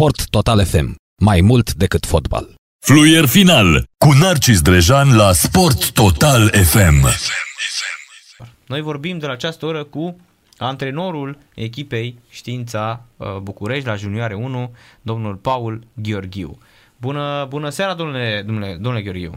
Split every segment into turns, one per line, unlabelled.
Sport Total FM. Mai mult decât fotbal.
Fluier final cu Narcis Drejan la Sport Total FM.
Noi vorbim de la această oră cu antrenorul echipei Știința uh, București la Junioare 1, domnul Paul Gheorghiu. Bună, bună seara, domnule, domnule, domnule Gheorghiu.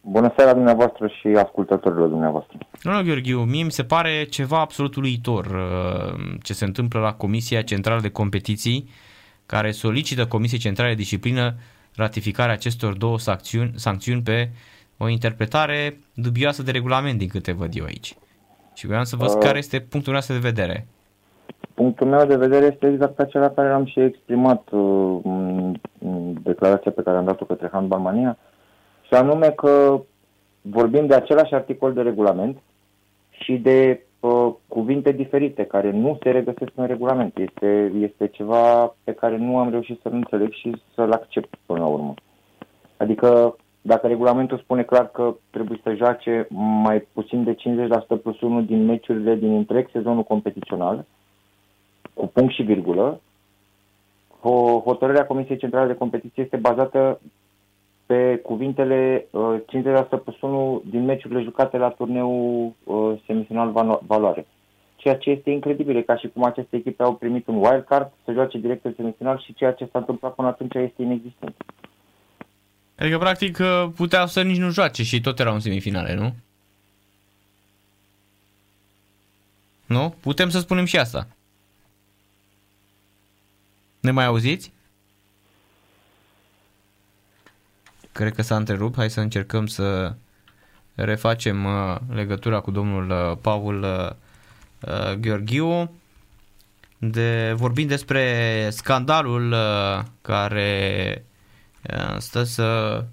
Bună seara dumneavoastră și ascultătorilor dumneavoastră.
Domnule Gheorghiu, mie mi se pare ceva absolut uluitor uh, ce se întâmplă la Comisia Centrală de Competiții, care solicită Comisiei Centrale de Disciplină ratificarea acestor două sancțiuni, sancțiuni pe o interpretare dubioasă de regulament, din câte văd eu aici. Și vreau să văd uh, care este punctul nostru de vedere.
Punctul meu de vedere este exact acela care l-am și exprimat uh, în declarația pe care am dat-o către Handball Mania, și anume că vorbim de același articol de regulament și de uh, cuvinte diferite care nu se regăsesc în regulament. Este, este ceva pe care nu am reușit să-l înțeleg și să-l accept până la urmă. Adică dacă regulamentul spune clar că trebuie să joace mai puțin de 50% plus 1 din meciurile din întreg sezonul competițional, cu punct și virgulă, hotărârea Comisiei Centrale de Competiție este bazată pe cuvintele uh, 50% plus 1 din meciurile jucate la turneul uh, semifinal valoare. Ceea ce este incredibil, e ca și cum aceste echipe au primit un wildcard să joace direct în semifinal și ceea ce s-a întâmplat până atunci este inexistent.
Adică, practic, uh, putea să nici nu joace și tot erau în semifinale, nu? Nu? Putem să spunem și asta. Ne mai auziți? Cred că s-a întrerupt. Hai să încercăm să refacem uh, legătura cu domnul uh, Paul Gheorghiu. De, vorbind despre scandalul care stă să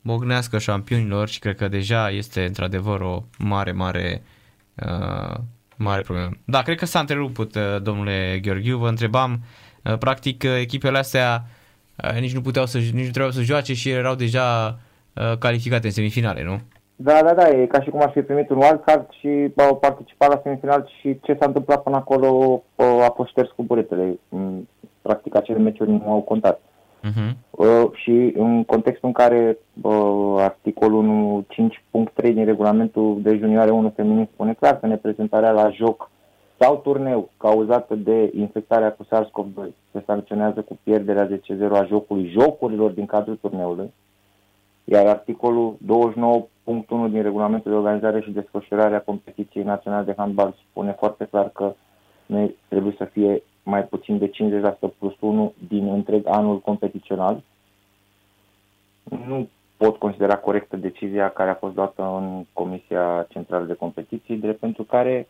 mognească șampionilor și cred că deja este într-adevăr o mare, mare, uh, mare problemă. Da, cred că s-a întrerupt, uh, domnule Gheorghiu, vă întrebam, uh, practic echipele astea uh, nici nu puteau să, nici nu trebuiau să joace și erau deja uh, calificate în semifinale, nu?
Da, da, da, e ca și cum aș fi primit un wildcard și au participat la semifinal și ce s-a întâmplat până acolo a fost șters cu buretele. Mm, practic acele meciuri nu au contat. Uh-huh. Uh, și în contextul în care uh, articolul 5.3 din regulamentul de junioare 1 feminin spune clar că neprezentarea la joc sau turneu cauzată de infectarea cu SARS-CoV-2 se sancționează cu pierderea de C0 a jocului jocurilor din cadrul turneului, iar articolul 29.1 din regulamentul de organizare și desfășurare a competiției naționale de handbal spune foarte clar că noi trebuie să fie mai puțin de 50% plus 1 din întreg anul competițional. Nu pot considera corectă decizia care a fost luată în Comisia Centrală de Competiții, drept pentru care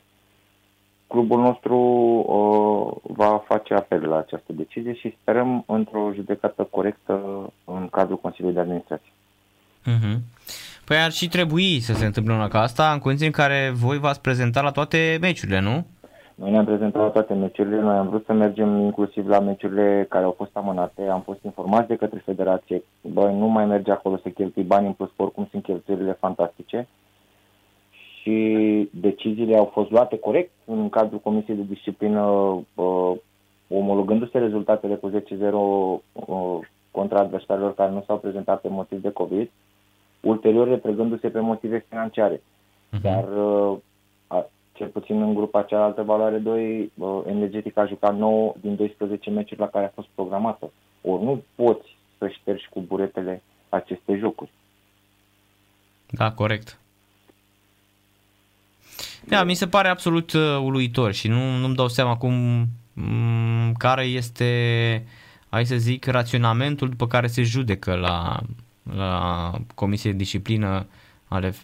clubul nostru uh, va face apel la această decizie și sperăm într-o judecată corectă în cadrul Consiliului de Administrație.
Uh-huh. Păi ar și trebui să se întâmple una ca asta, în condiții în care voi v-ați prezentat la toate meciurile, nu?
Noi ne-am prezentat la toate meciurile, noi am vrut să mergem inclusiv la meciurile care au fost amânate, am fost informați de către federație, băi, nu mai merge acolo să cheltui bani în plus, oricum sunt cheltuielile fantastice și deciziile au fost luate corect în cadrul Comisiei de Disciplină, uh, omologându-se rezultatele cu 10-0 uh, contra adversarilor care nu s-au prezentat pe motiv de COVID, ulterior retrăgându-se pe motive financiare. Uh-huh. Dar uh, cel puțin în grupa cealaltă, valoare 2, Energetic a jucat 9 din 12 meciuri la care a fost programată. Ori nu poți să ștergi cu buretele aceste jocuri.
Da, corect. Da, mi se pare absolut uh, uluitor și nu, nu-mi dau seama cum m- care este, hai să zic, raționamentul după care se judecă la, la Comisie de Disciplină ale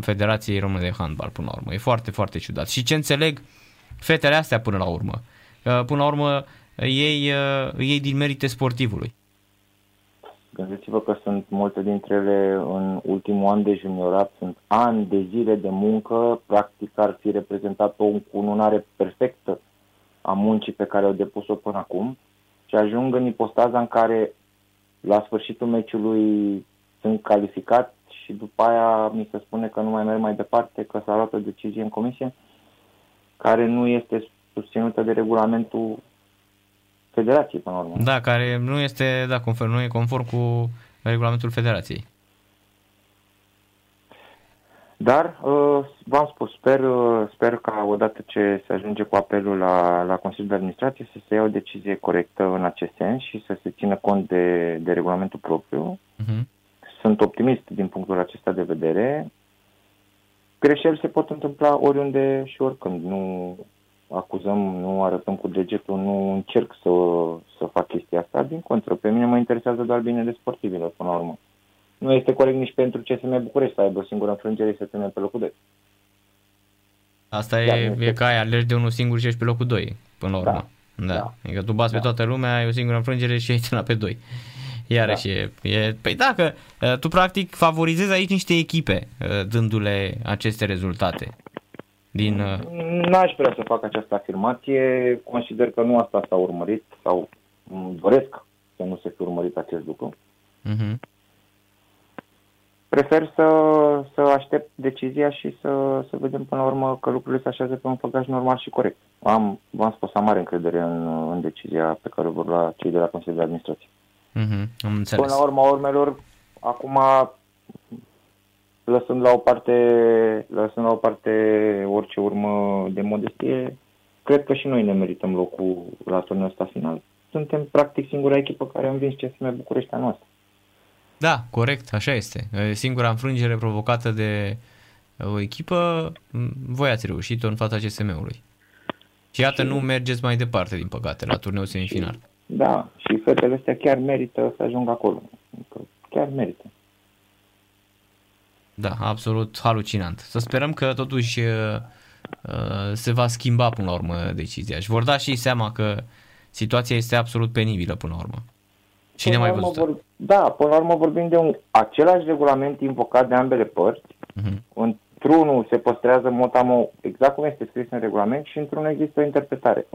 Federației Române de Handbal până la urmă. E foarte, foarte ciudat. Și ce înțeleg fetele astea până la urmă? Până la urmă ei, ei din merite sportivului.
Gândiți-vă că sunt multe dintre ele în ultimul an de juniorat, sunt ani de zile de muncă, practic ar fi reprezentat o încununare perfectă a muncii pe care au depus-o până acum și ajung în ipostaza în care la sfârșitul meciului sunt calificat și după aia mi se spune că nu mai merg mai departe, că s-a luat o decizie în comisie care nu este susținută de regulamentul federației, până la urmă.
Da, care nu este, da, conform, nu e conform cu regulamentul federației.
Dar, uh, v-am spus, sper, uh, sper ca odată ce se ajunge cu apelul la, la Consiliul de Administrație să se ia o decizie corectă în acest sens și să se țină cont de, de regulamentul propriu. Uh-huh. Sunt optimist din punctul acesta de vedere. Greșeli se pot întâmpla oriunde și oricând. Nu acuzăm, nu arătăm cu degetul, nu încerc să, să fac chestia asta. Din contră, pe mine mă interesează doar binele sportivilor, până la urmă nu este corect nici pentru CSM București să aibă o singură înfrângere și să termine pe locul 2.
Asta e, e ca ai alergi de unul singur și ești pe locul 2, până la urmă. Da. da. da. Adică tu bați da. pe toată lumea, ai o singură înfrângere și ești la pe 2. Iarăși da. e, e... Păi dacă tu practic favorizezi aici niște echipe dându-le aceste rezultate. Din...
N-aș vrea să fac această afirmație. Consider că nu asta s-a urmărit sau doresc să nu se fi urmărit acest lucru. Uh-huh prefer să, să aștept decizia și să, să vedem până la urmă că lucrurile se așează pe un făgaș normal și corect. Am, v-am spus, am mare încredere în, în decizia pe care vor lua cei de la Consiliul de Administrație.
Mm-hmm, am înțeles.
Până la urma urmelor, acum lăsând la o parte, lăsând la o parte orice urmă de modestie, cred că și noi ne merităm locul la turneul ăsta final. Suntem practic singura echipă care a învins CSM București anul ăsta.
Da, corect, așa este. Singura înfrângere provocată de o echipă, voi ați reușit-o în fața CSM-ului. Și iată, și... nu mergeți mai departe, din păcate, la turneul semifinal.
Da, și fetele astea chiar merită să ajungă acolo. Chiar merită.
Da, absolut halucinant. Să sperăm că totuși se va schimba până la urmă decizia și vor da și seama că situația este absolut penibilă până la urmă. Cine mai văzut? Vor,
da, până la urmă vorbim de un același regulament invocat de ambele părți. Uh-huh. Într-unul se păstrează motamo exact cum este scris în regulament și într-unul există o interpretare.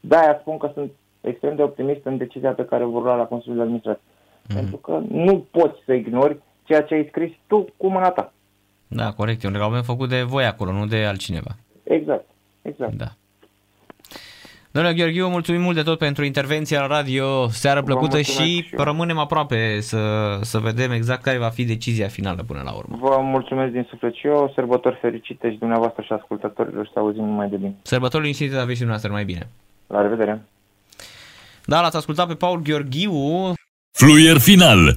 Da, spun că sunt extrem de optimist în decizia pe care vor lua la Consiliul de Administrație. Uh-huh. Pentru că nu poți să ignori ceea ce ai scris tu cu mâna ta.
Da, corect. E un regulament făcut de voi acolo, nu de altcineva.
Exact, exact.
Da. Domnule Gheorghiu, mulțumim mult de tot pentru intervenția la radio, seară plăcută și, și rămânem aproape să, să vedem exact care va fi decizia finală până la urmă.
Vă mulțumesc din suflet și eu, sărbători fericite și dumneavoastră și ascultătorilor și să auzim numai de bine.
Sărbători liniștite, aveți și dumneavoastră mai bine.
La revedere!
Da, l-ați ascultat pe Paul Gheorghiu.
Fluier final